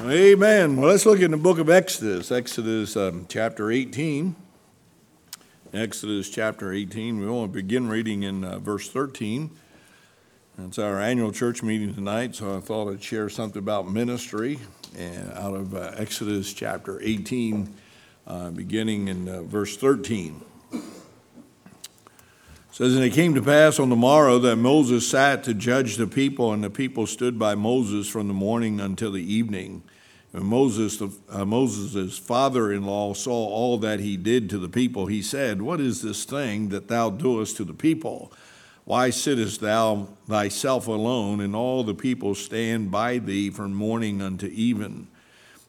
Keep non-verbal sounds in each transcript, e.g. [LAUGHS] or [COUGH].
Amen. Well, let's look in the book of Exodus, Exodus um, chapter 18. Exodus chapter 18. We want to begin reading in uh, verse 13. It's our annual church meeting tonight, so I thought I'd share something about ministry and out of uh, Exodus chapter 18, uh, beginning in uh, verse 13 says, And it came to pass on the morrow that Moses sat to judge the people, and the people stood by Moses from the morning until the evening. And Moses, uh, Moses' father-in-law, saw all that he did to the people. He said, What is this thing that thou doest to the people? Why sittest thou thyself alone, and all the people stand by thee from morning unto even?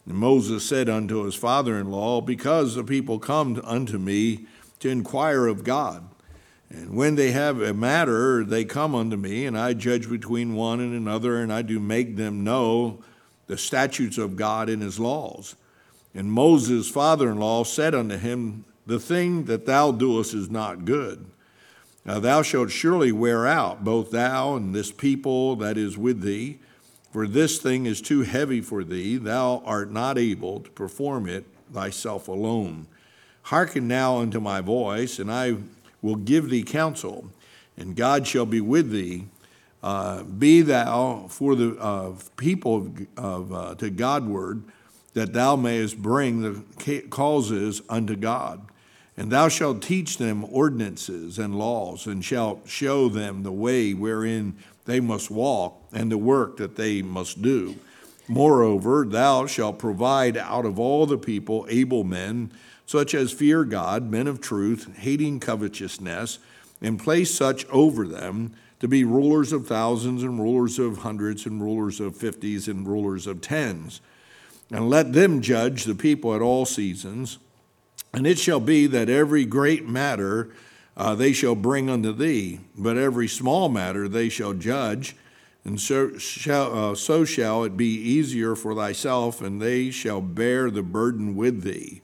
And Moses said unto his father-in-law, Because the people come unto me to inquire of God. And when they have a matter, they come unto me, and I judge between one and another, and I do make them know the statutes of God and his laws. And Moses' father in law said unto him, The thing that thou doest is not good. Now thou shalt surely wear out, both thou and this people that is with thee, for this thing is too heavy for thee. Thou art not able to perform it thyself alone. Hearken now unto my voice, and I will give thee counsel, and God shall be with thee. Uh, be thou for the uh, people of, uh, to Godward, that thou mayest bring the causes unto God. And thou shalt teach them ordinances and laws, and shalt show them the way wherein they must walk, and the work that they must do. Moreover, thou shalt provide out of all the people able men such as fear God, men of truth, hating covetousness, and place such over them to be rulers of thousands and rulers of hundreds and rulers of fifties and rulers of tens. And let them judge the people at all seasons. And it shall be that every great matter uh, they shall bring unto thee, but every small matter they shall judge. And so shall, uh, so shall it be easier for thyself, and they shall bear the burden with thee.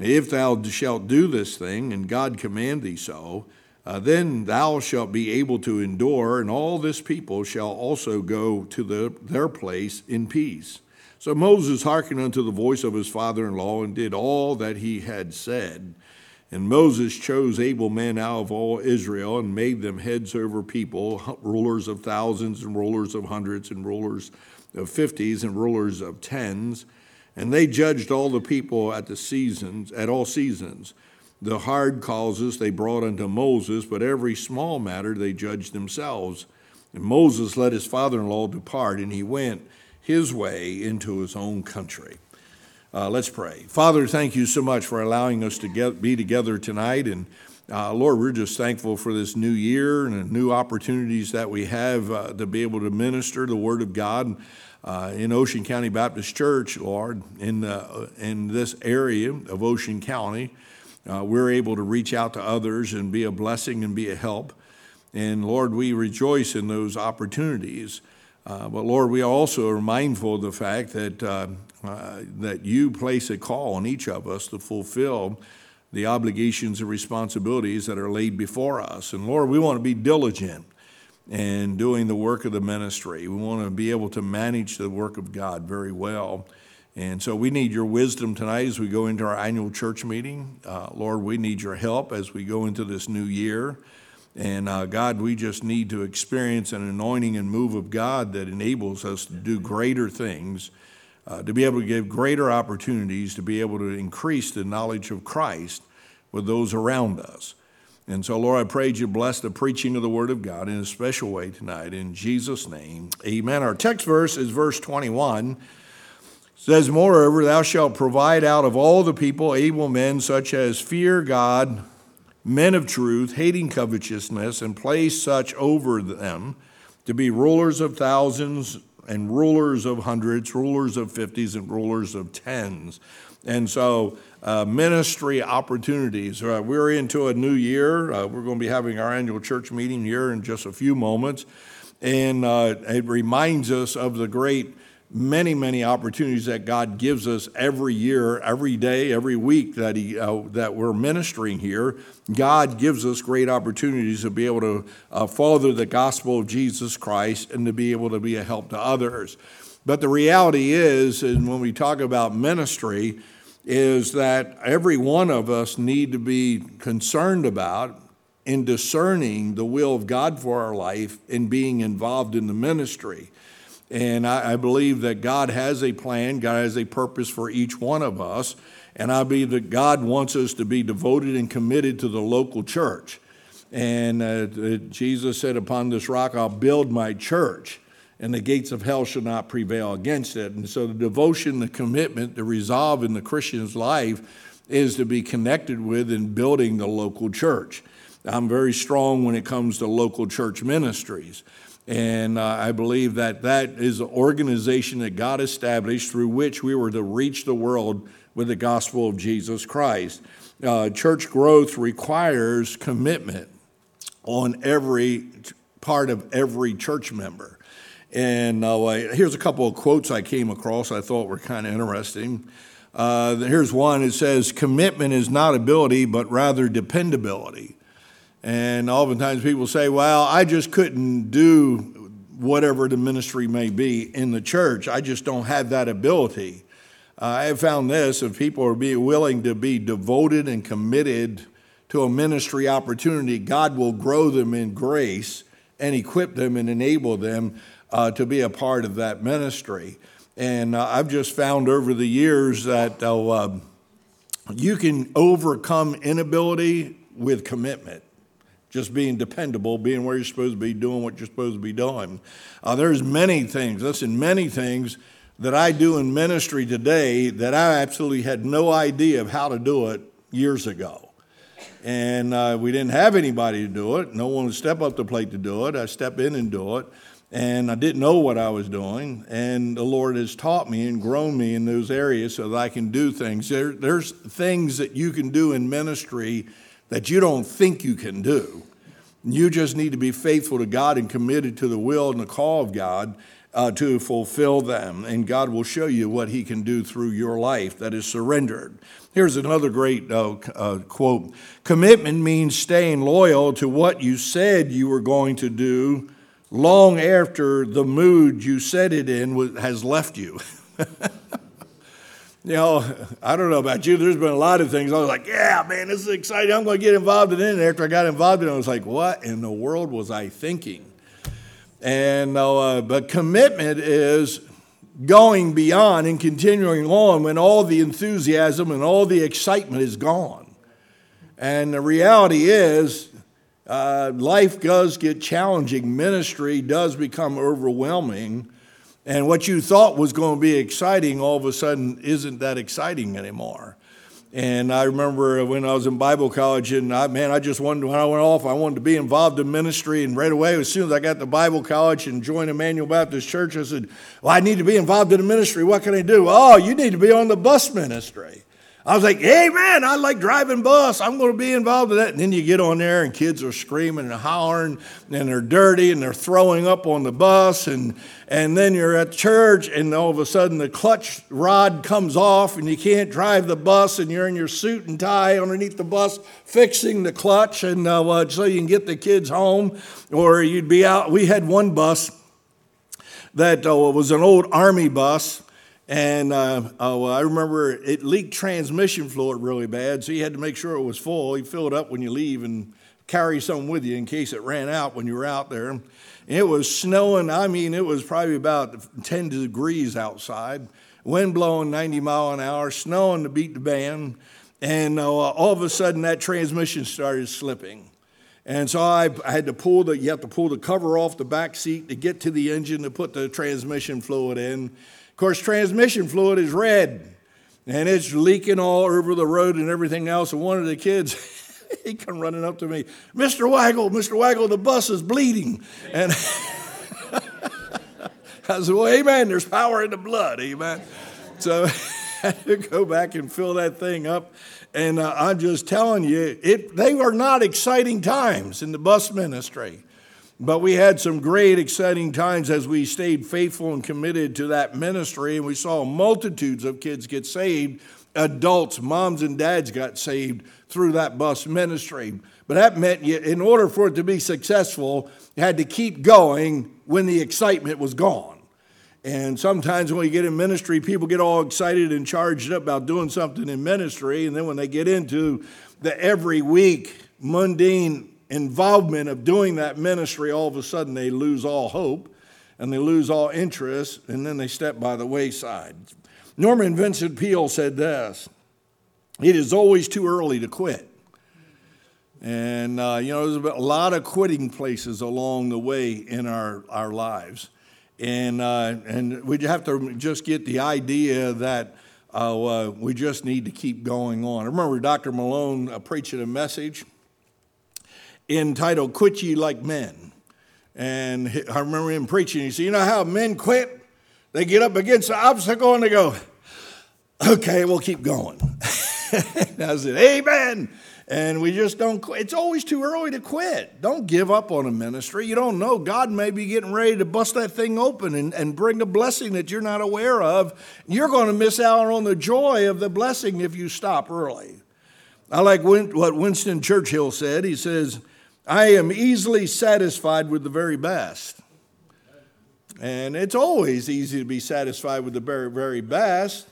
If thou shalt do this thing, and God command thee so, uh, then thou shalt be able to endure, and all this people shall also go to the, their place in peace. So Moses hearkened unto the voice of his father in law, and did all that he had said. And Moses chose able men out of all Israel, and made them heads over people, rulers of thousands, and rulers of hundreds, and rulers of fifties, and rulers of tens and they judged all the people at the seasons, at all seasons. The hard causes they brought unto Moses, but every small matter they judged themselves. And Moses let his father in law depart, and he went his way into his own country. Uh, let's pray. Father, thank you so much for allowing us to get, be together tonight. And uh, Lord, we're just thankful for this new year and the new opportunities that we have uh, to be able to minister the Word of God uh, in Ocean County Baptist Church, Lord, in, uh, in this area of Ocean County, uh, we're able to reach out to others and be a blessing and be a help. And Lord, we rejoice in those opportunities. Uh, but Lord, we also are mindful of the fact that, uh, uh, that you place a call on each of us to fulfill the obligations and responsibilities that are laid before us. And Lord, we want to be diligent and doing the work of the ministry. We want to be able to manage the work of God very well. And so we need your wisdom tonight as we go into our annual church meeting. Uh, Lord, we need your help as we go into this new year. And uh, God, we just need to experience an anointing and move of God that enables us to do greater things, uh, to be able to give greater opportunities, to be able to increase the knowledge of Christ with those around us. And so, Lord, I pray you bless the preaching of the Word of God in a special way tonight. In Jesus' name, amen. Our text verse is verse 21. It says, Moreover, thou shalt provide out of all the people able men such as fear God, men of truth, hating covetousness, and place such over them to be rulers of thousands and rulers of hundreds, rulers of fifties, and rulers of tens. And so, uh, ministry opportunities. Uh, we're into a new year. Uh, we're going to be having our annual church meeting here in just a few moments. And uh, it reminds us of the great many, many opportunities that God gives us every year, every day, every week that, he, uh, that we're ministering here. God gives us great opportunities to be able to uh, follow the gospel of Jesus Christ and to be able to be a help to others. But the reality is, and when we talk about ministry, is that every one of us need to be concerned about in discerning the will of God for our life and being involved in the ministry. And I, I, believe that God has a plan, God has a purpose for each one of us. And I believe that God wants us to be devoted and committed to the local church. And uh, Jesus said, Upon this rock I'll build my church, and the gates of hell shall not prevail against it. And so the devotion, the commitment, the resolve in the Christian's life is to be connected with and building the local church. I'm very strong when it comes to local church ministries. And uh, I believe that that is an organization that God established through which we were to reach the world with the gospel of Jesus Christ. Uh, church growth requires commitment on every part of every church member. And uh, here's a couple of quotes I came across I thought were kind of interesting. Uh, here's one it says, Commitment is not ability, but rather dependability. And oftentimes people say, well, I just couldn't do whatever the ministry may be in the church. I just don't have that ability. Uh, I have found this if people are being willing to be devoted and committed to a ministry opportunity, God will grow them in grace and equip them and enable them uh, to be a part of that ministry. And uh, I've just found over the years that uh, you can overcome inability with commitment just being dependable, being where you're supposed to be, doing what you're supposed to be doing. Uh, there's many things, listen, many things that I do in ministry today that I absolutely had no idea of how to do it years ago. And uh, we didn't have anybody to do it. No one would step up the plate to do it. I step in and do it. And I didn't know what I was doing. And the Lord has taught me and grown me in those areas so that I can do things. There, there's things that you can do in ministry that you don't think you can do. You just need to be faithful to God and committed to the will and the call of God uh, to fulfill them. And God will show you what He can do through your life that is surrendered. Here's another great uh, uh, quote Commitment means staying loyal to what you said you were going to do long after the mood you said it in has left you. [LAUGHS] you know, I don't know about you. There's been a lot of things. I was like, yeah, man, this is exciting. I'm going to get involved in it. And after I got involved in it, I was like, what in the world was I thinking? And uh, but commitment is going beyond and continuing on when all the enthusiasm and all the excitement is gone. And the reality is, uh, life does get challenging. Ministry does become overwhelming. And what you thought was going to be exciting all of a sudden isn't that exciting anymore. And I remember when I was in Bible college, and I, man, I just wanted, when I went off, I wanted to be involved in ministry. And right away, as soon as I got to Bible college and joined Emmanuel Baptist Church, I said, Well, I need to be involved in the ministry. What can I do? Oh, you need to be on the bus ministry. I was like, hey man, I like driving bus. I'm going to be involved in that. And then you get on there and kids are screaming and hollering and they're dirty and they're throwing up on the bus. And, and then you're at church and all of a sudden the clutch rod comes off and you can't drive the bus and you're in your suit and tie underneath the bus fixing the clutch and uh, so you can get the kids home. Or you'd be out. We had one bus that uh, was an old army bus and uh, uh, I remember it leaked transmission fluid really bad, so you had to make sure it was full. You fill it up when you leave and carry some with you in case it ran out when you were out there. It was snowing. I mean, it was probably about 10 degrees outside, wind blowing 90 mile an hour, snowing to beat the band. And uh, all of a sudden, that transmission started slipping. And so I, I, had to pull the, you have to pull the cover off the back seat to get to the engine to put the transmission fluid in course, transmission fluid is red and it's leaking all over the road and everything else. And one of the kids, [LAUGHS] he come running up to me, Mr. Waggle, Mr. Waggle, the bus is bleeding. And [LAUGHS] I said, Well, amen, there's power in the blood, amen. So [LAUGHS] I had to go back and fill that thing up. And uh, I'm just telling you, it, they are not exciting times in the bus ministry. But we had some great, exciting times as we stayed faithful and committed to that ministry, and we saw multitudes of kids get saved. Adults, moms and dads got saved through that bus ministry. But that meant in order for it to be successful, you had to keep going when the excitement was gone. And sometimes when you get in ministry, people get all excited and charged up about doing something in ministry. And then when they get into the every week mundane involvement of doing that ministry, all of a sudden they lose all hope and they lose all interest and then they step by the wayside. Norman Vincent Peale said this It is always too early to quit. And, uh, you know, there's a lot of quitting places along the way in our, our lives. And, uh, and we have to just get the idea that uh, uh we just need to keep going on. I remember Dr. Malone uh, preaching a message entitled Quit Ye Like Men. And I remember him preaching. He said, You know how men quit? They get up against the obstacle and they go, Okay, we'll keep going. [LAUGHS] I said, Amen. And we just don't quit. It's always too early to quit. Don't give up on a ministry. You don't know. God may be getting ready to bust that thing open and, and bring a blessing that you're not aware of. You're going to miss out on the joy of the blessing if you stop early. I like what Winston Churchill said. He says, I am easily satisfied with the very best. And it's always easy to be satisfied with the very, very best.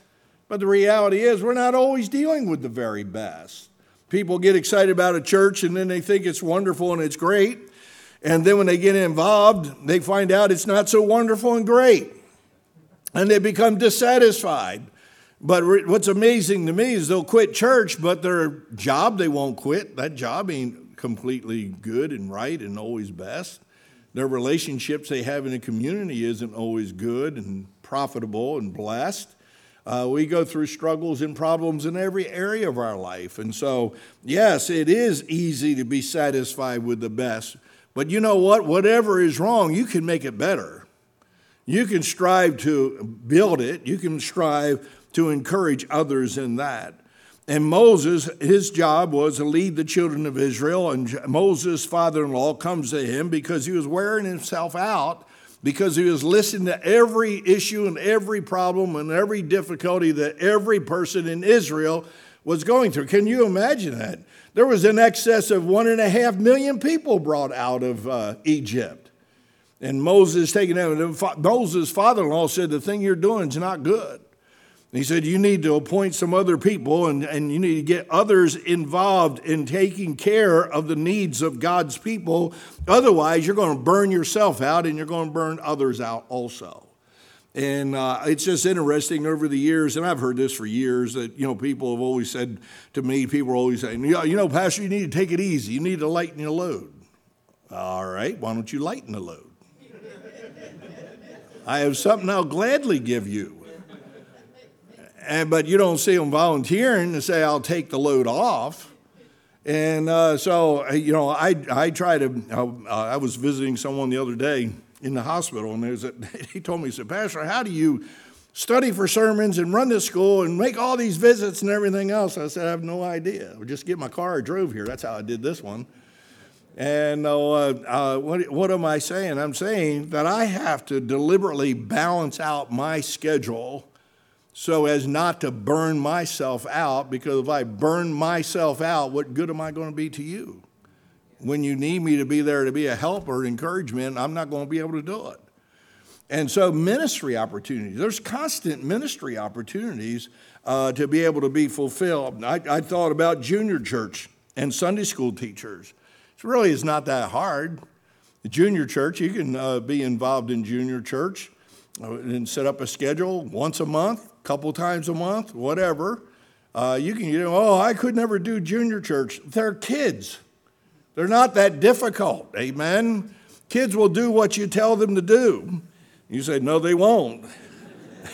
But the reality is, we're not always dealing with the very best. People get excited about a church and then they think it's wonderful and it's great. And then when they get involved, they find out it's not so wonderful and great. And they become dissatisfied. But what's amazing to me is they'll quit church, but their job they won't quit. That job ain't completely good and right and always best. Their relationships they have in the community isn't always good and profitable and blessed. Uh, we go through struggles and problems in every area of our life. And so, yes, it is easy to be satisfied with the best. But you know what? Whatever is wrong, you can make it better. You can strive to build it, you can strive to encourage others in that. And Moses, his job was to lead the children of Israel. And Moses' father in law comes to him because he was wearing himself out because he was listening to every issue and every problem and every difficulty that every person in Israel was going through. Can you imagine that? There was an excess of one and a half million people brought out of uh, Egypt. And Moses taking. Moses' father in law said, The thing you're doing is not good. He said, You need to appoint some other people and, and you need to get others involved in taking care of the needs of God's people. Otherwise, you're going to burn yourself out and you're going to burn others out also. And uh, it's just interesting over the years, and I've heard this for years that, you know, people have always said to me, people are always saying, you know, Pastor, you need to take it easy. You need to lighten your load. All right, why don't you lighten the load? [LAUGHS] I have something I'll gladly give you and, but you don't see them volunteering to say, I'll take the load off. And uh, so, uh, you know, I, I try to, uh, I was visiting someone the other day in the hospital, and there's a, [LAUGHS] he told me, he said, Pastor, how do you study for sermons and run this school and make all these visits and everything else? I said, I have no idea. I just get my car, I drove here. That's how I did this one. And uh, uh, what, what am I saying? I'm saying that I have to deliberately balance out my schedule so as not to burn myself out, because if I burn myself out, what good am I going to be to you? When you need me to be there to be a help or encouragement, I'm not going to be able to do it. And so, ministry opportunities, there's constant ministry opportunities uh, to be able to be fulfilled. I, I, thought about junior church and Sunday school teachers. It really is not that hard. The junior church, you can uh, be involved in junior church uh, and set up a schedule once a month couple times a month, whatever. Uh, you can, you know, oh, I could never do junior church. They're kids. They're not that difficult. Amen. Kids will do what you tell them to do. You say, no, they won't.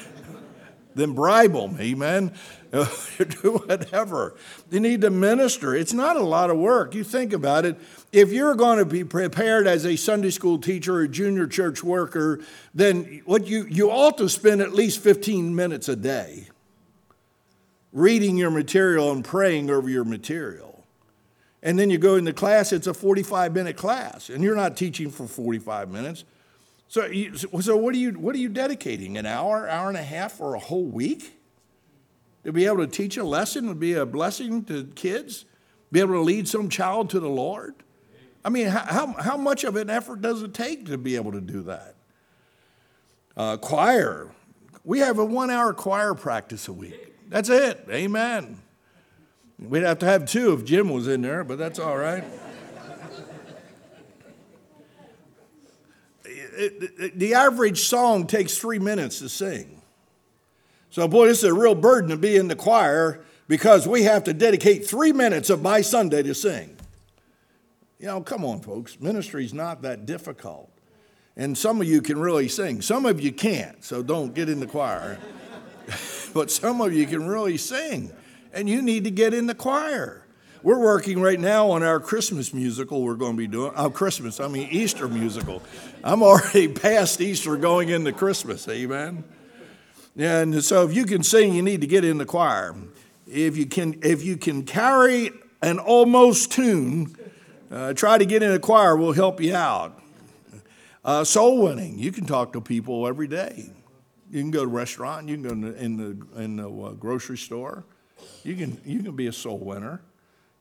[LAUGHS] then bribe them. Amen. [LAUGHS] do whatever. You need to minister. It's not a lot of work. You think about it. If you're going to be prepared as a Sunday school teacher or junior church worker, then what you, you ought to spend at least 15 minutes a day reading your material and praying over your material. And then you go into class, it's a 45 minute class, and you're not teaching for 45 minutes. So, you, so what, are you, what are you dedicating? An hour, hour and a half for a whole week? to be able to teach a lesson would be a blessing to kids, be able to lead some child to the Lord. I mean, how, how much of an effort does it take to be able to do that? Uh, choir. We have a one hour choir practice a week. That's it. Amen. We'd have to have two if Jim was in there, but that's all right. the average song takes three minutes to sing. So, boy, this is a real burden to be in the choir because we have to dedicate three minutes of my Sunday to sing. You know, come on, folks. Ministry's not that difficult. And some of you can really sing. Some of you can't, so don't get in the choir. [LAUGHS] but some of you can really sing, and you need to get in the choir. We're working right now on our Christmas musical we're going to be doing. Oh, Christmas, I mean Easter musical. I'm already [LAUGHS] past Easter going into Christmas, amen? And so if you can sing, you need to get in the choir. If you can, if you can carry an almost tune, uh, try to get in a choir, we'll help you out. Uh, soul winning, you can talk to people every day. You can go to a restaurant, you can go in the, in the, in the uh, grocery store. You can, you can be a soul winner.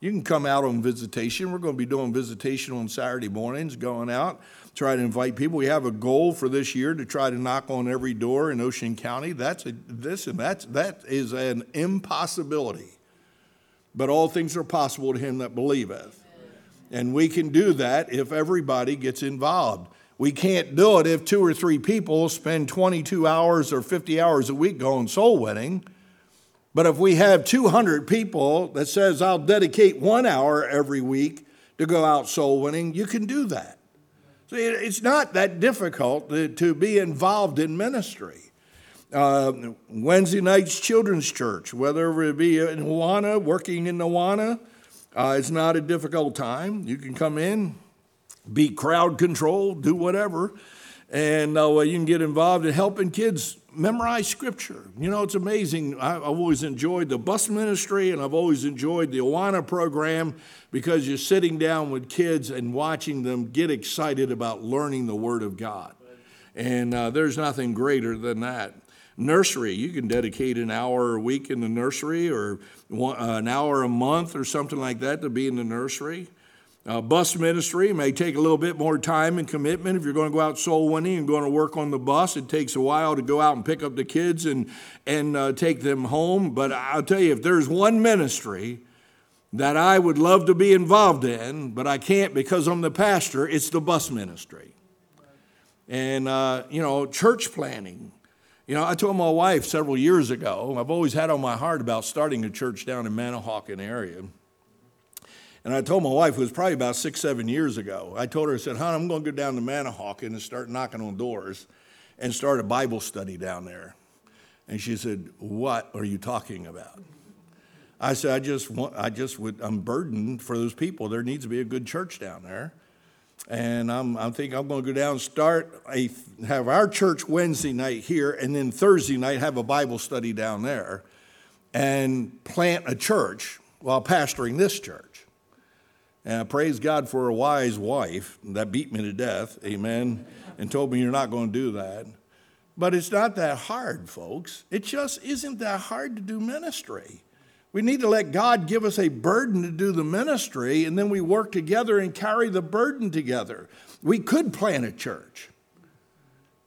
You can come out on visitation. We're going to be doing visitation on Saturday mornings, going out, try to invite people. We have a goal for this year to try to knock on every door in Ocean County. That's a, this and that's that is an impossibility. But all things are possible to him that believeth. And we can do that if everybody gets involved. We can't do it if two or three people spend 22 hours or 50 hours a week going soul winning. But if we have 200 people that says, I'll dedicate one hour every week to go out soul winning, you can do that. So it's not that difficult to be involved in ministry. Uh, Wednesday nights children's church, whether it be in Awana, working in Awana, uh, it's not a difficult time. You can come in, be crowd control, do whatever, and uh, you can get involved in helping kids memorize scripture. You know, it's amazing. I, have always enjoyed the bus ministry and I've always enjoyed the Awana program because you're sitting down with kids and watching them get excited about learning the Word of God. And uh, there's nothing greater than that. Nursery, you can dedicate an hour a week in the nursery or one, uh, an hour a month or something like that to be in the nursery. Uh, bus ministry may take a little bit more time and commitment. If you're going to go out soul winning and going to work on the bus, it takes a while to go out and pick up the kids and, and uh, take them home. But I'll tell you, if there's one ministry that I would love to be involved in, but I can't because I'm the pastor, it's the bus ministry. And, uh, you know, church planning. You know, I told my wife several years ago, I've always had on my heart about starting a church down in Manahawkin area. And I told my wife, it was probably about six, seven years ago. I told her, I said, hon, I'm going to go down to Manahawkin and start knocking on doors and start a Bible study down there. And she said, What are you talking about? I said, I just want, I just would, I'm burdened for those people. There needs to be a good church down there. And I'm, I think I'm going to go down and start a, have our church Wednesday night here, and then Thursday night have a Bible study down there and plant a church while pastoring this church. And I praise God for a wise wife that beat me to death, amen, and told me you're not going to do that. But it's not that hard, folks. It just isn't that hard to do ministry. We need to let God give us a burden to do the ministry, and then we work together and carry the burden together. We could plant a church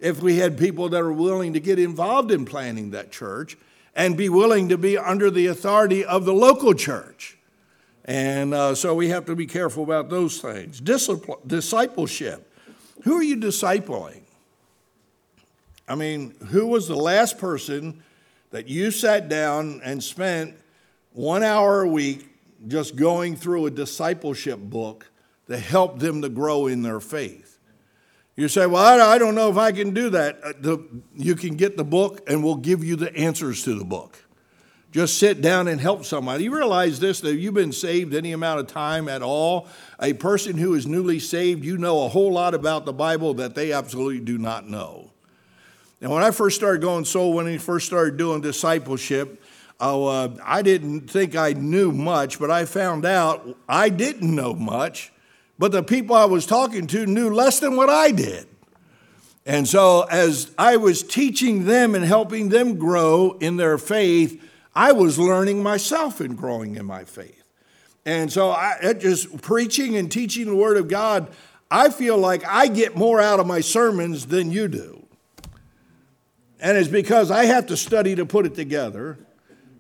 if we had people that are willing to get involved in planting that church and be willing to be under the authority of the local church. And uh, so we have to be careful about those things. discipleship. Who are you discipling? I mean, who was the last person that you sat down and spent one hour a week just going through a discipleship book to help them to grow in their faith? You say, Well, I don't know if I can do that. Uh, you can get the book, and we'll give you the answers to the book just sit down and help somebody. You realize this that you've been saved any amount of time at all. A person who is newly saved, you know a whole lot about the Bible that they absolutely do not know. And when I first started going soul winning, first started doing discipleship, oh, uh, I didn't think I knew much, but I found out I didn't know much. But the people I was talking to knew less than what I did. And so, as I was teaching them and helping them grow in their faith, I was learning myself and growing in my faith. And so I just preaching and teaching the Word of God, I feel like I get more out of my sermons than you do. And it's because I have to study to put it together.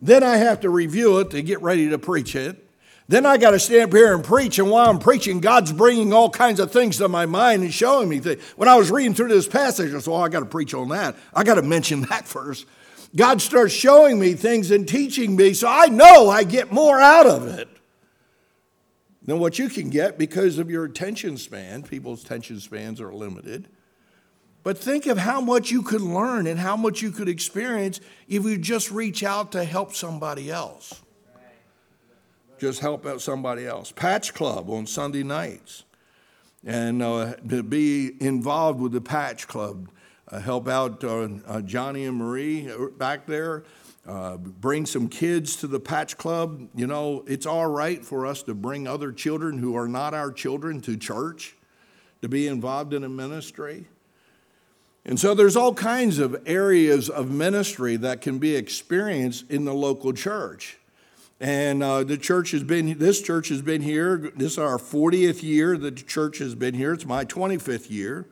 Then I have to review it to get ready to preach it. Then I got to stand up here and preach. And while I'm preaching, God's bringing all kinds of things to my mind and showing me things. When I was reading through this passage, I said, Oh, I got to preach on that. I got to mention that [LAUGHS] first. God starts showing me things and teaching me, so I know I get more out of it than what you can get because of your attention span. People's attention spans are limited. But think of how much you could learn and how much you could experience if you just reach out to help somebody else. Just help out somebody else. Patch Club on Sunday nights. And uh, to be involved with the Patch Club, uh, help out uh, uh Johnny and Marie uh, back there. Uh, bring some kids to the Patch Club. You know, it's all right for us to bring other children who are not our children to church to be involved in a ministry. And so there's all kinds of areas of ministry that can be experienced in the local church. And uh, the church has been, this church has been here. This is our 40th year the church has been here. It's my 25th year.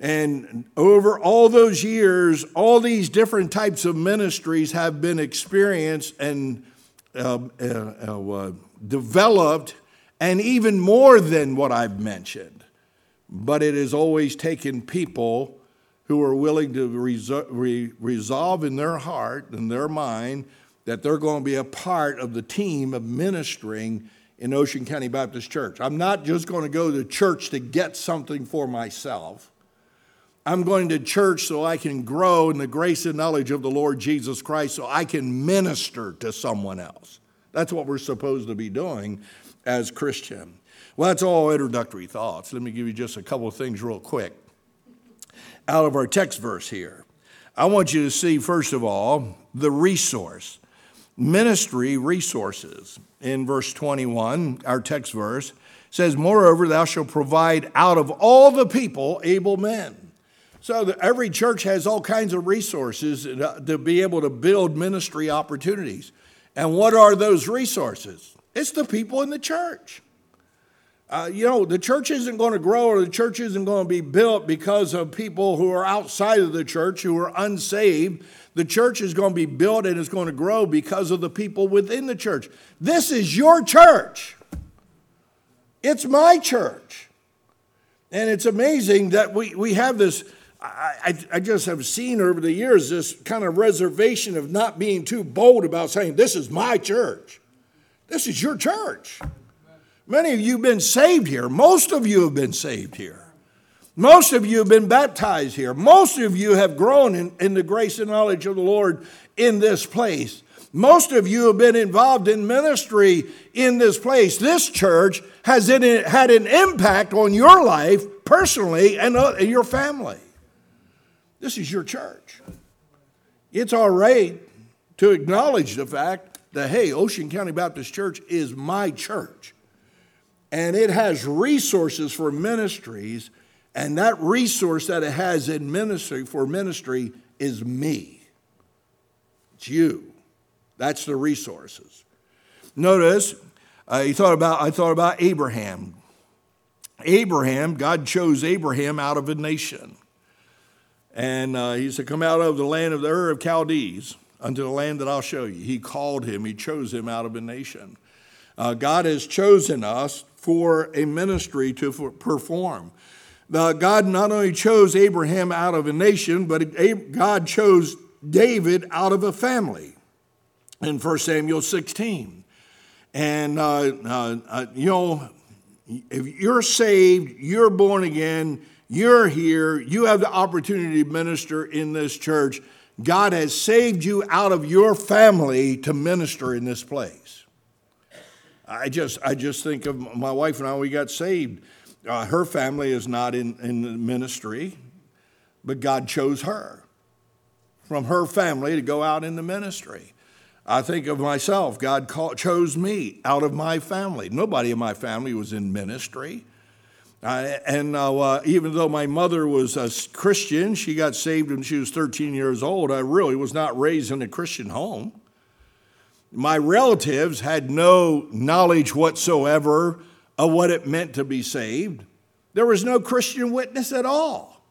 And over all those years, all these different types of ministries have been experienced and uh, uh, uh developed, and even more than what I've mentioned. But it has always taken people who are willing to resol- re- resolve in their heart and their mind that they're going to be a part of the team of ministering in Ocean County Baptist Church. I'm not just going to go to church to get something for myself. I'm going to church so I can grow in the grace and knowledge of the Lord Jesus Christ so I can minister to someone else. That's what we're supposed to be doing as Christian. Well, that's all introductory thoughts. Let me give you just a couple of things real quick out of our text verse here. I want you to see, first of all, the resource. Ministry resources. In verse 21, our text verse says, Moreover, thou shalt provide out of all the people able men. So every church has all kinds of resources to be able to build ministry opportunities. And what are those resources? It's the people in the church. Uh, you know, the church isn't going to grow or the church isn't going to be built because of people who are outside of the church who are unsaved. The church is going to be built and it's going to grow because of the people within the church. This is your church. It's my church. And it's amazing that we, we have this. I, I, just have seen over the years this kind of reservation of not being too bold about saying, This is my church. This is your church. Many of you have been saved here. Most of you have been saved here. Most of you have been baptized here. Most of you have grown in, in the grace and knowledge of the Lord in this place. Most of you have been involved in ministry in this place. This church has had an impact on your life personally and uh, your family. This is your church. It's all right to acknowledge the fact that, hey, Ocean County Baptist Church is my church and it has resources for ministries, and that resource that it has in ministry for ministry is me. It's you. That's the resources. Notice, uh, thought about, I thought about Abraham. Abraham, God chose Abraham out of a nation. And uh, he said, Come out of the land of the Ur of Chaldees unto the land that I'll show you. He called him, he chose him out of a nation. Uh, God has chosen us for a ministry to perform. God not only chose Abraham out of a nation, but God chose David out of a family in 1 Samuel 16. And, uh, uh, uh, you know, if you're saved, you're born again, you're here, you have the opportunity to minister in this church. God has saved you out of your family to minister in this place. I just, I just think of my wife and I, we got saved. Uh, her family is not in, in the ministry, but God chose her from her family to go out in the ministry. I think of myself, God called, chose me out of my family. Nobody in my family was in ministry. Uh, and uh, even though my mother was a Christian, she got saved when she was 13 years old. I really was not raised in a Christian home. My relatives had no knowledge whatsoever of what it meant to be saved. There was no Christian witness at all.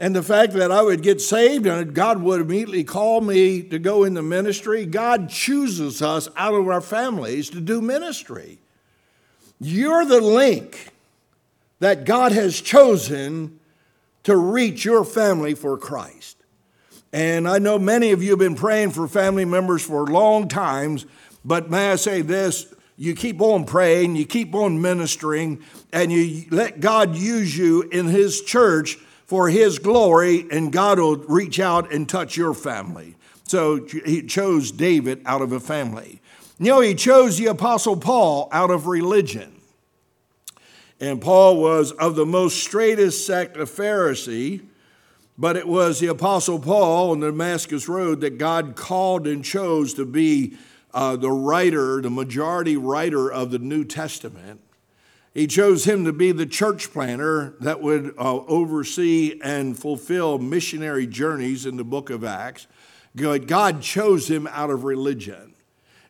And the fact that I would get saved and God would immediately call me to go into ministry, God chooses us out of our families to do ministry. You're the link that God has chosen to reach your family for Christ. And I know many of you have been praying for family members for long times, but may I say this? You keep on praying, you keep on ministering, and you let God use you in His church for His glory, and God will reach out and touch your family. So He chose David out of a family. You know, He chose the Apostle Paul out of religion. And Paul was of the most straightest sect of Pharisee, but it was the Apostle Paul on the Damascus Road that God called and chose to be uh, the writer, the majority writer of the New Testament. He chose him to be the church planter that would uh, oversee and fulfill missionary journeys in the book of Acts. God chose him out of religion.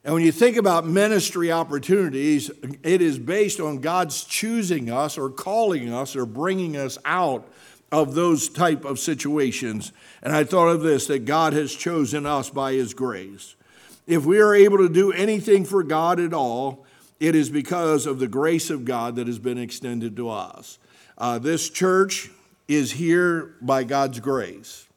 And when you think about ministry opportunities, it is based on God's choosing us or calling us or bringing us out of those type of situations. And I thought of this that God has chosen us by his grace. If we are able to do anything for God at all, it is because of the grace of God that has been extended to us. Uh, this church is here by God's grace,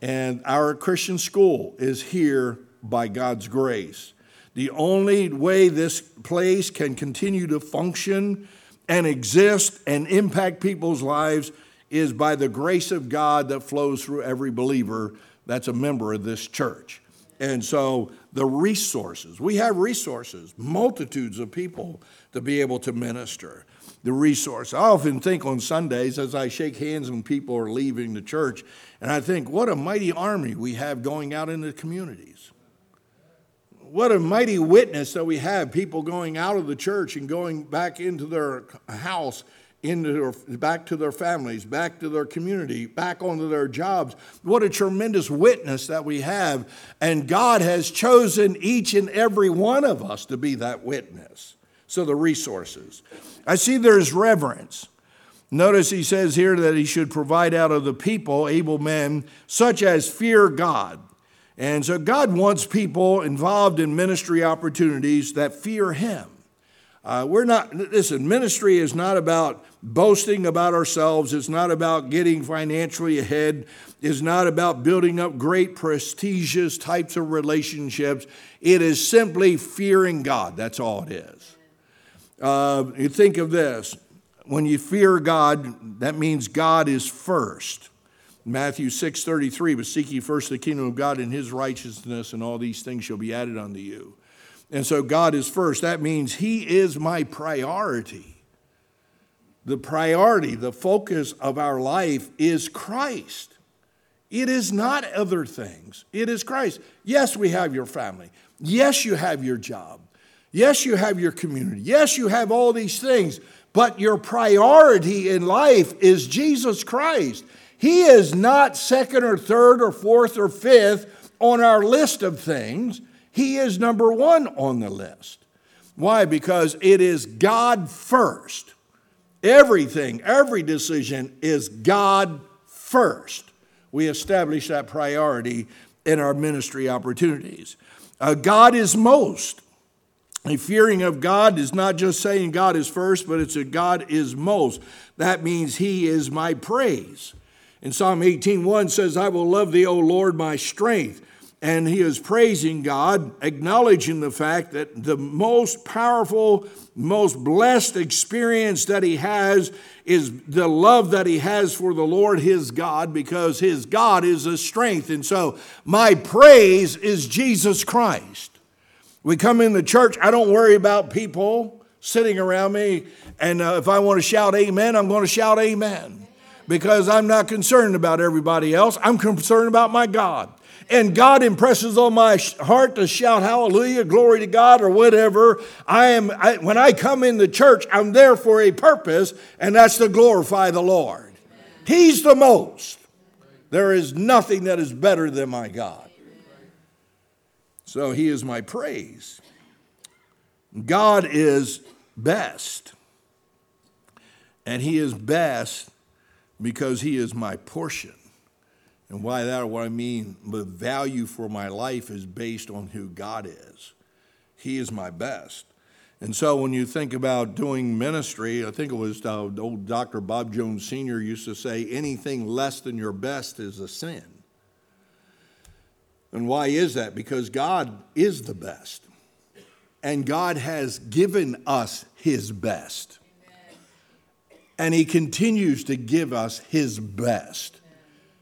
and our Christian school is here by God's grace. The only way this place can continue to function and exist and impact people's lives is by the grace of God that flows through every believer that's a member of this church. And so the resources, we have resources, multitudes of people to be able to minister. The resource. I often think on Sundays as I shake hands when people are leaving the church, and I think, what a mighty army we have going out in the communities what a mighty witness that we have people going out of the church and going back into their house into their, back to their families back to their community back onto their jobs. What a tremendous witness that we have. And god has chosen each and every one of us to be that witness. So the resources. I see there's reverence. Notice he says here that he should provide out of the people able men such as fear god. And so God wants people involved in ministry opportunities that fear Him. Uh, we're not, listen, ministry is not about boasting about ourselves, it's not about getting financially ahead, it's not about building up great, prestigious types of relationships. It is simply fearing God. That's all it is. Uh, you think of this when you fear God, that means God is first. Matthew 6:33, but seek ye first the kingdom of God and his righteousness, and all these things shall be added unto you. And so God is first. That means he is my priority. The priority, the focus of our life is Christ. It is not other things. It is Christ. Yes, we have your family. Yes, you have your job. Yes, you have your community. Yes, you have all these things. But your priority in life is Jesus Christ. He is not second or third or fourth or fifth on our list of things. He is number one on the list. Why? Because it is God first. Everything, every decision is God first. We establish that priority in our ministry opportunities. Uh, God is most. A fearing of God is not just saying God is first, but it's a God is most. That means He is my praise. And Psalm 18:1 says, I will love thee, O Lord, my strength. And he is praising God, acknowledging the fact that the most powerful, most blessed experience that he has is the love that he has for the Lord his God, because his God is his strength. And so my praise is Jesus Christ. We come in the church, I don't worry about people sitting around me. And uh, if I want to shout amen, I'm going to shout amen because I'm not concerned about everybody else. I'm concerned about my God. And God impresses on my heart to shout hallelujah, glory to God, or whatever. I am, I, when I come in the church, I'm there for a purpose, and that's to glorify the Lord. He's the most. There is nothing that is better than my God. So he is my praise. God is best. And he is best because he is my portion. And why that, what I mean, the value for my life is based on who God is. He is my best. And so when you think about doing ministry, I think it was uh, old Dr. Bob Jones Sr. used to say, anything less than your best is a sin. And why is that? Because God is the best. And God has given us his best. And he continues to give us his best.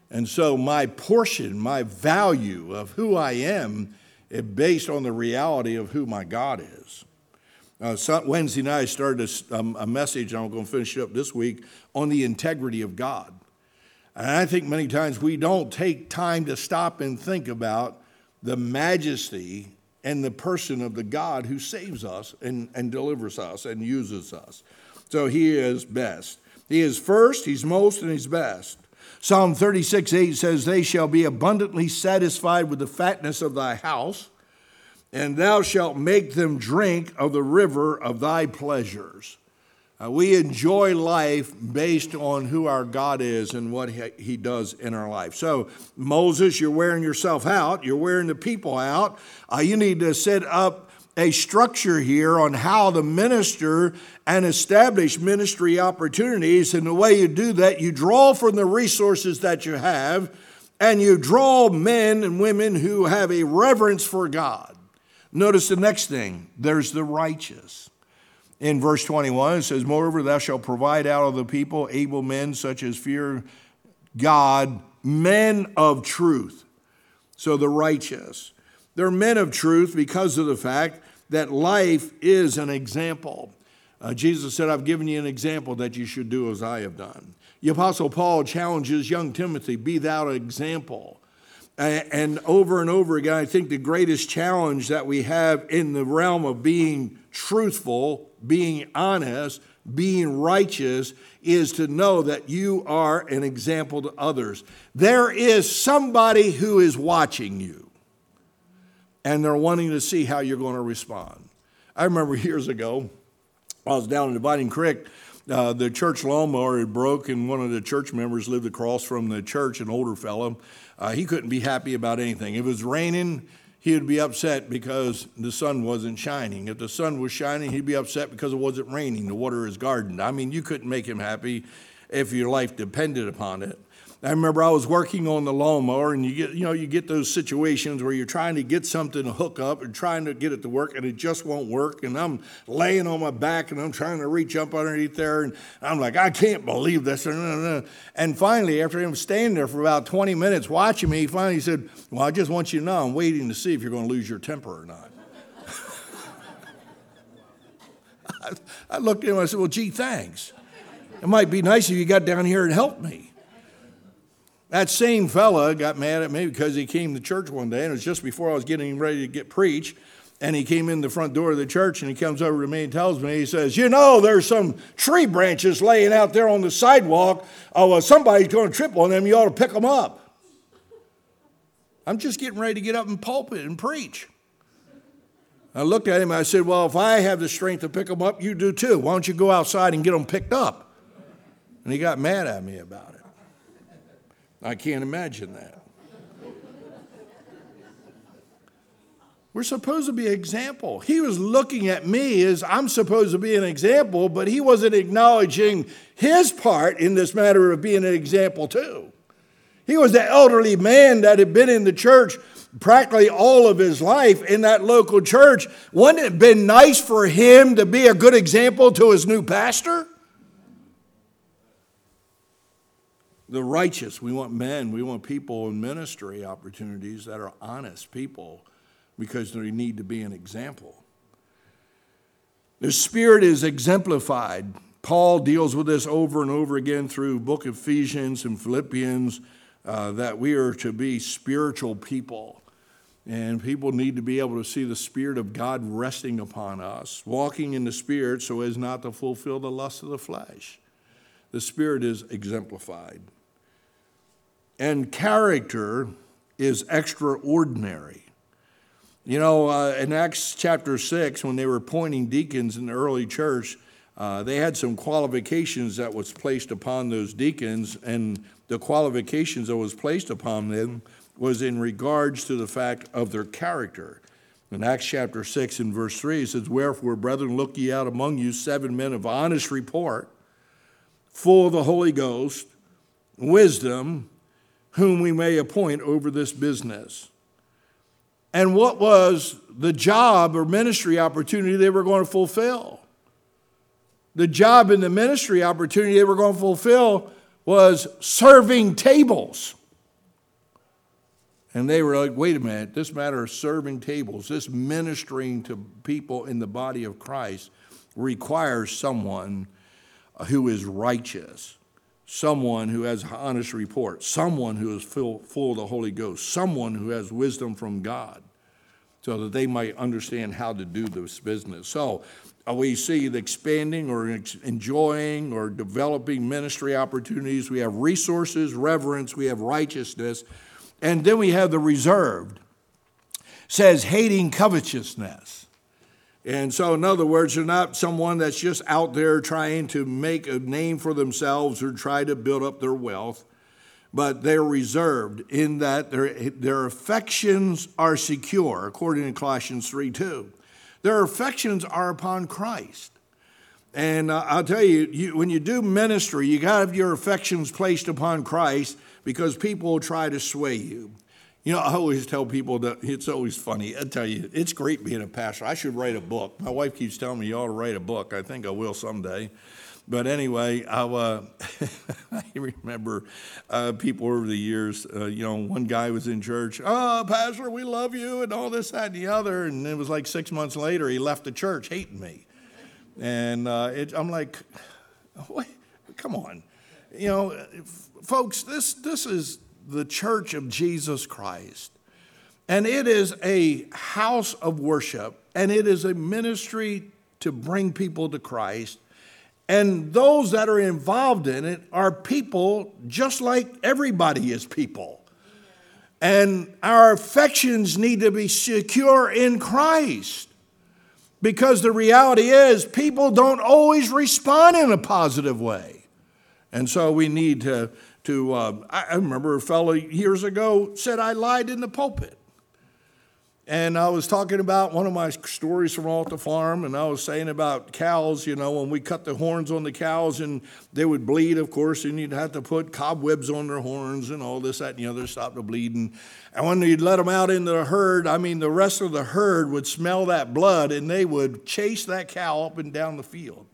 And so my portion, my value of who I am, is based on the reality of who my God is. Uh, Wednesday night, I started a, um, a message, and I'm going to finish it up this week, on the integrity of God. And I think many times we don't take time to stop and think about the majesty and the person of the God who saves us and, and delivers us and uses us. So he is best. He is first, he's most, and he's best. Psalm 36 8 says, They shall be abundantly satisfied with the fatness of thy house and thou shalt make them drink of the river of thy pleasures. Uh, we enjoy life based on who our God is and what he, does in our life. So, Moses, you're wearing yourself out, you're wearing the people out. Uh, you need to set up a structure here on how to minister and establish ministry opportunities. And the way you do that, you draw from the resources that you have and you draw men and women who have a reverence for God. Notice the next thing there's the righteous. In verse 21, it says, Moreover, thou shalt provide out of the people able men such as fear God, men of truth. So the righteous. They're men of truth because of the fact that life is an example. Uh, Jesus said, I've given you an example that you should do as I have done. The Apostle Paul challenges young Timothy, Be thou an example. And over and over again, I think the greatest challenge that we have in the realm of being truthful, being honest, being righteous is to know that you are an example to others. There is somebody who is watching you, and they're wanting to see how you're going to respond. I remember years ago, I was down in Dividing Creek. Uh, the church lawnmower had broke, and one of the church members lived across from the church, an older fellow uh, he couldn't be happy about anything. If it was raining, he would be upset because the sun wasn't shining. If the sun was shining, he'd be upset because it wasn't raining to water his garden. I mean, you couldn't make him happy if your life depended upon it. I remember I was working on the lawnmower, and you get, you know, you get those situations where you're trying to get something to hook up and trying to get it to work, and it just won't work. And I'm laying on my back, and I'm trying to reach up underneath there, and I'm like, I can't believe this. And finally, after him standing there for about 20 minutes watching me, he finally said, Well, I just want you to know I'm waiting to see if you're going to lose your temper or not. [LAUGHS] I looked at him, I said, Well, gee, thanks. It might be nice if you got down here and helped me. That same fella got mad at me because he came to church one day, and it was just before I was getting ready to get preach. And he came in the front door of the church and he comes over to me and tells me, he says, You know, there's some tree branches laying out there on the sidewalk. Oh, well, somebody's going to trip on them. You ought to pick them up. I'm just getting ready to get up and pulpit and preach. I looked at him I said, Well, if I have the strength to pick them up, you do too. Why don't you go outside and get them picked up? And he got mad at me about it. I can't imagine that. We're supposed to be an example. He was looking at me as I'm supposed to be an example, but he wasn't acknowledging his part in this matter of being an example, too. He was the elderly man that had been in the church practically all of his life in that local church. Wouldn't it have been nice for him to be a good example to his new pastor? The righteous. We want men, we want people in ministry opportunities that are honest people because they need to be an example. The Spirit is exemplified. Paul deals with this over and over again through book of Ephesians and Philippians uh, that we are to be spiritual people. And people need to be able to see the Spirit of God resting upon us, walking in the Spirit so as not to fulfill the lust of the flesh. The Spirit is exemplified. And character is extraordinary. You know, uh, in Acts chapter 6, when they were appointing deacons in the early church, uh, they had some qualifications that was placed upon those deacons, and the qualifications that was placed upon them was in regards to the fact of their character. In Acts chapter 6 and verse 3, it says, Wherefore, brethren, look ye out among you seven men of honest report, full of the Holy Ghost, wisdom, whom we may appoint over this business. And what was the job or ministry opportunity they were going to fulfill? The job and the ministry opportunity they were going to fulfill was serving tables. And they were like, wait a minute, this matter of serving tables, this ministering to people in the body of Christ requires someone who is righteous, someone who has honest report, someone who is full, full of the Holy Ghost, someone who has wisdom from God, so that they might understand how to do this business. So uh, we see the expanding or enjoying or developing ministry opportunities. We have resources, reverence, we have righteousness and then we have the reserved. says hating covetousness. And so, in other words, they're not someone that's just out there trying to make a name for themselves or try to build up their wealth, but they're reserved in that their, their affections are secure, according to Colossians 3 2. Their affections are upon Christ. And uh, I'll tell you, you, when you do ministry, you got to have your affections placed upon Christ because people will try to sway you. You know, I always tell people that it's always funny. I tell you, it's great being a pastor. I should write a book. My wife keeps telling me you ought to write a book. I think I will someday. But anyway, I, uh, [LAUGHS] I remember uh, people over the years. Uh, you know, one guy was in church. Oh, pastor, we love you, and all this, that, and the other. And it was like six months later, he left the church hating me. And uh, it, I'm like, [LAUGHS] what? come on. You know, folks, this, this is the church of Jesus Christ. And it is a house of worship, and it is a ministry to bring people to Christ. And those that are involved in it are people just like everybody is people. And our affections need to be secure in Christ. Because the reality is, people don't always respond in a positive way. And so we need to to, uh, I remember a fellow years ago said I lied in the pulpit. And I was talking about one of my stories from off the farm, and I was saying about cows, you know, when we cut the horns on the cows and they would bleed, of course, and you'd have to put cobwebs on their horns and all this, that, and the other, stop the bleeding. And when you'd let them out into the herd, I mean, the rest of the herd would smell that blood and they would chase that cow up and down the field.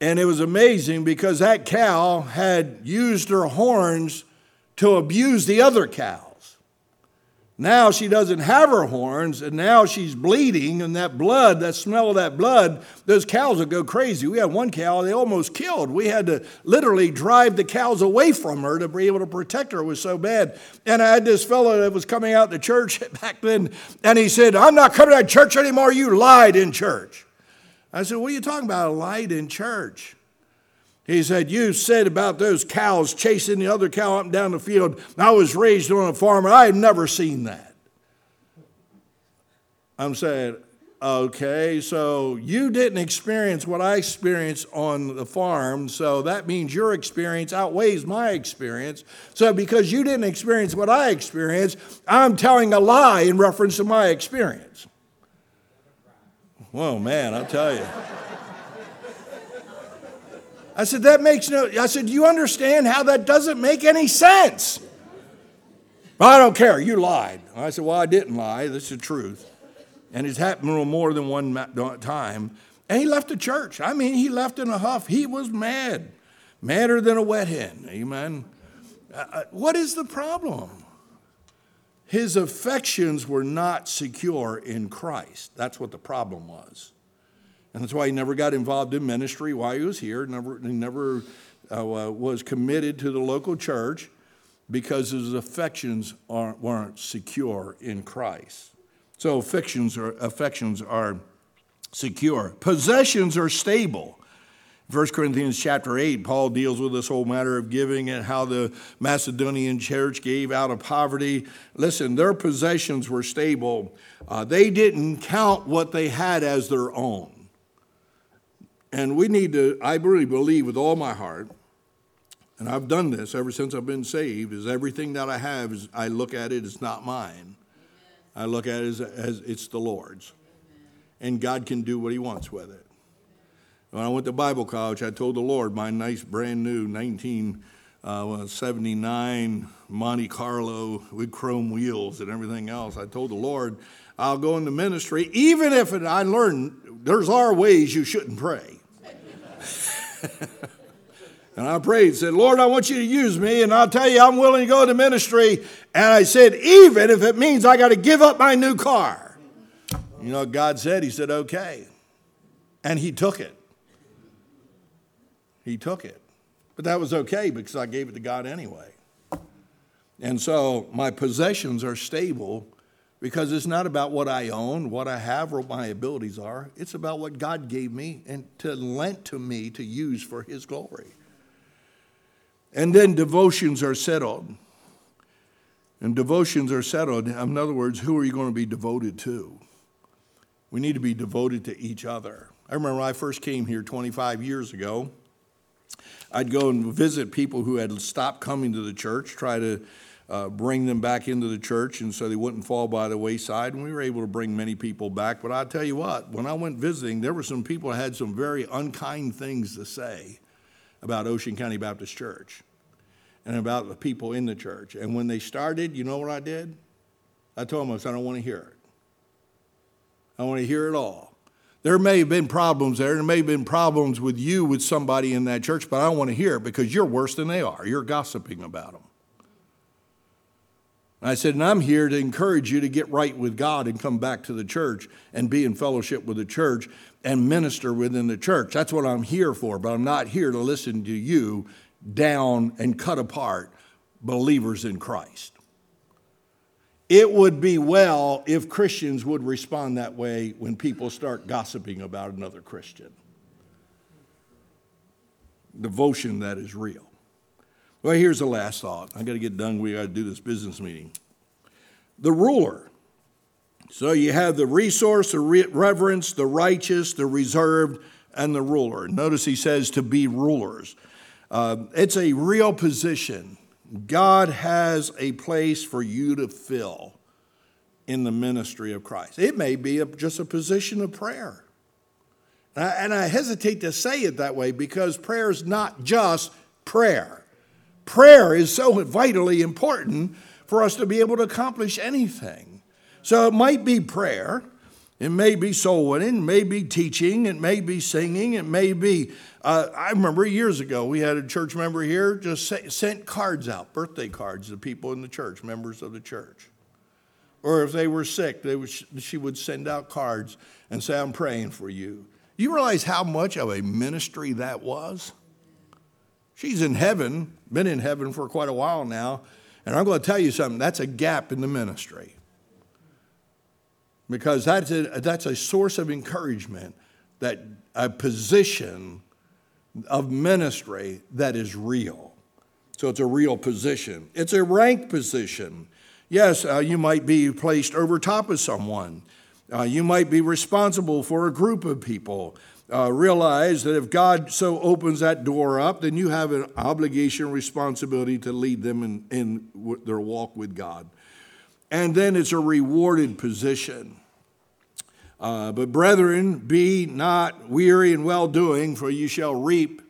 And it was amazing because that cow had used her horns to abuse the other cows. Now she doesn't have her horns, and now she's bleeding, and that blood, that smell of that blood, those cows would go crazy. We had one cow they almost killed. We had to literally drive the cows away from her to be able to protect her. It was so bad. And I had this fellow that was coming out to church [LAUGHS] back then, and he said, I'm not coming to church anymore. You lied in church. I said, What are you talking about? A light in church. He said, You said about those cows chasing the other cow up and down the field. I was raised on a farm and I have never seen that. I'm saying, Okay, so you didn't experience what I experienced on the farm, so that means your experience outweighs my experience. So, because you didn't experience what I experienced, I'm telling a lie in reference to my experience. Whoa, man, I'll tell you. I said, that makes no, I said, you understand how that doesn't make any sense? I don't care, you lied. I said, well, I didn't lie, this is the truth. And it's happened more than one time. And he left the church. I mean, he left in a huff. He was mad, madder than a wet hen. Amen. Uh, uh what is the problem? His affections were not secure in Christ. That's what the problem was. And that's why he never got involved in ministry while he was here. Never, he never uh, was committed to the local church because his affections weren't secure in Christ. So affections are, affections are secure. Possessions are stable. 1 Corinthians chapter 8, Paul deals with this whole matter of giving and how the Macedonian church gave out of poverty. Listen, their possessions were stable. Uh, they didn't count what they had as their own. And we need to, I really believe with all my heart, and I've done this ever since I've been saved, is everything that I have is I look at it as not mine. I look at it as, as it's the Lord's. And God can do what He wants with it. When I went to Bible college, I told the Lord my nice brand new 1979 uh, Monte Carlo with chrome wheels and everything else. I told the Lord, I'll go into ministry, even if it, I learned there's are ways you shouldn't pray. [LAUGHS] and I prayed, said, Lord, I want you to use me, and I'll tell you, I'm willing to go into ministry. And I said, even if it means I got to give up my new car. You know God said? He said, okay. And He took it. He took it. But that was okay because I gave it to God anyway. And so my possessions are stable because it's not about what I own, what I have, or what my abilities are. It's about what God gave me and to lent to me to use for His glory. And then devotions are settled. And devotions are settled. In other words, who are you going to be devoted to? We need to be devoted to each other. I remember I first came here 25 years ago. I'd go and visit people who had stopped coming to the church, try to uh, bring them back into the church, and so they wouldn't fall by the wayside. And we were able to bring many people back. But I tell you what, when I went visiting, there were some people had some very unkind things to say about Ocean County Baptist Church and about the people in the church. And when they started, you know what I did? I told them, I said, I don't want to hear it. I want to hear it all. There may have been problems there. There may have been problems with you with somebody in that church, but I don't want to hear it because you're worse than they are. You're gossiping about them. And I said, and I'm here to encourage you to get right with God and come back to the church and be in fellowship with the church and minister within the church. That's what I'm here for, but I'm not here to listen to you down and cut apart believers in Christ. It would be well if Christians would respond that way when people start gossiping about another Christian. Devotion that is real. Well, here's the last thought. I got to get done. We got to do this business meeting. The ruler. So you have the resource, the reverence, the righteous, the reserved, and the ruler. Notice he says to be rulers. Uh, it's a real position. God has a place for you to fill in the ministry of Christ. It may be a, just a position of prayer. And I, and I hesitate to say it that way because prayer is not just prayer. Prayer is so vitally important for us to be able to accomplish anything. So it might be prayer, it may be soul winning, it may be teaching, it may be singing, it may be. Uh, I remember years ago we had a church member here just sent cards out, birthday cards to people in the church, members of the church. Or if they were sick, they would, she would send out cards and say, I'm praying for you. You realize how much of a ministry that was? She's in heaven, been in heaven for quite a while now, and I'm going to tell you something that's a gap in the ministry because that's a, that's a source of encouragement, that a position of ministry that is real. So it's a real position. It's a rank position. Yes, uh, you might be placed over top of someone. Uh, you might be responsible for a group of people. Uh, realize that if God so opens that door up, then you have an obligation, responsibility to lead them in, in their walk with God. And then it's a rewarded position. Uh, but brethren, be not weary in well doing, for you shall reap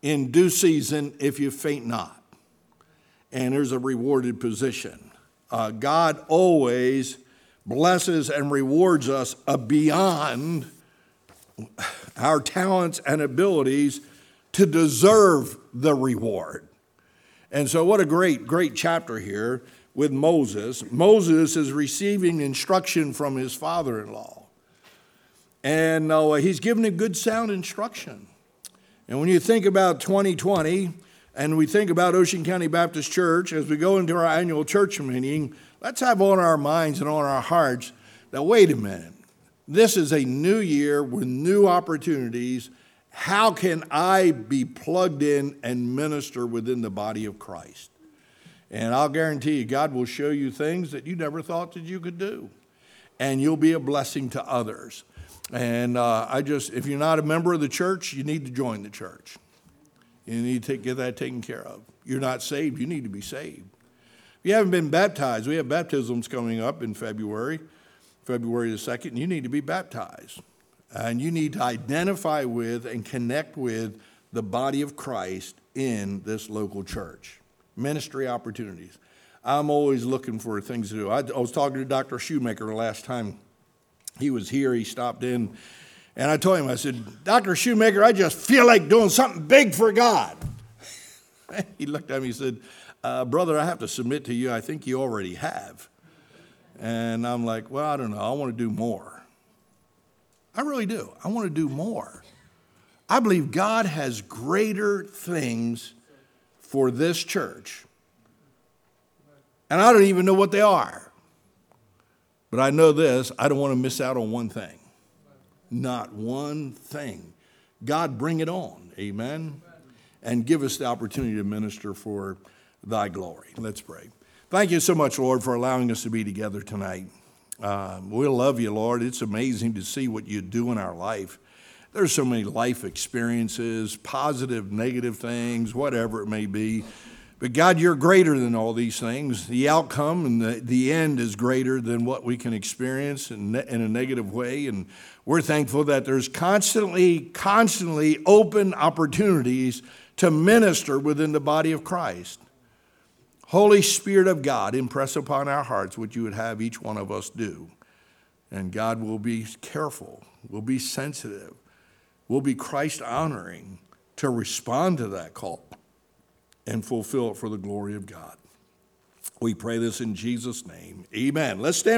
in due season if you faint not. And there's a rewarded position. Uh, God always blesses and rewards us beyond our talents and abilities to deserve the reward. And so, what a great, great chapter here with Moses. Moses is receiving instruction from his father in law. And uh, he's given a good sound instruction. And when you think about 2020 and we think about Ocean County Baptist Church as we go into our annual church meeting, let's have on our minds and on our hearts that wait a minute, this is a new year with new opportunities. How can I be plugged in and minister within the body of Christ? And I'll guarantee you, God will show you things that you never thought that you could do. And you'll be a blessing to others. And uh, I just, if you're not a member of the church, you need to join the church. You need to take, get that taken care of. You're not saved, you need to be saved. If you haven't been baptized, we have baptisms coming up in February, February the 2nd, and you need to be baptized. And you need to identify with and connect with the body of Christ in this local church. Ministry opportunities. I'm always looking for things to do. I, I was talking to Dr. Shoemaker last time he was here, he stopped in, and I told him, I said, Dr. Shoemaker, I just feel like doing something big for God. [LAUGHS] he looked at me and said, uh, Brother, I have to submit to you, I think you already have. And I'm like, Well, I don't know, I want to do more. I really do. I want to do more. I believe God has greater things for this church. And I don't even know what they are. But I know this I don't want to miss out on one thing. Not one thing. God, bring it on. Amen. And give us the opportunity to minister for thy glory. Let's pray. Thank you so much, Lord, for allowing us to be together tonight. Um, we love you, Lord. It's amazing to see what you do in our life. There's so many life experiences, positive, negative things, whatever it may be. But God, you're greater than all these things. The outcome and the, the end is greater than what we can experience in, in a negative way. And we're thankful that there's constantly, constantly open opportunities to minister within the body of Christ. Holy Spirit of God, impress upon our hearts what you would have each one of us do. And God will be careful, will be sensitive, will be Christ honoring to respond to that call and fulfill it for the glory of God. We pray this in Jesus' name. Amen. Let's stand.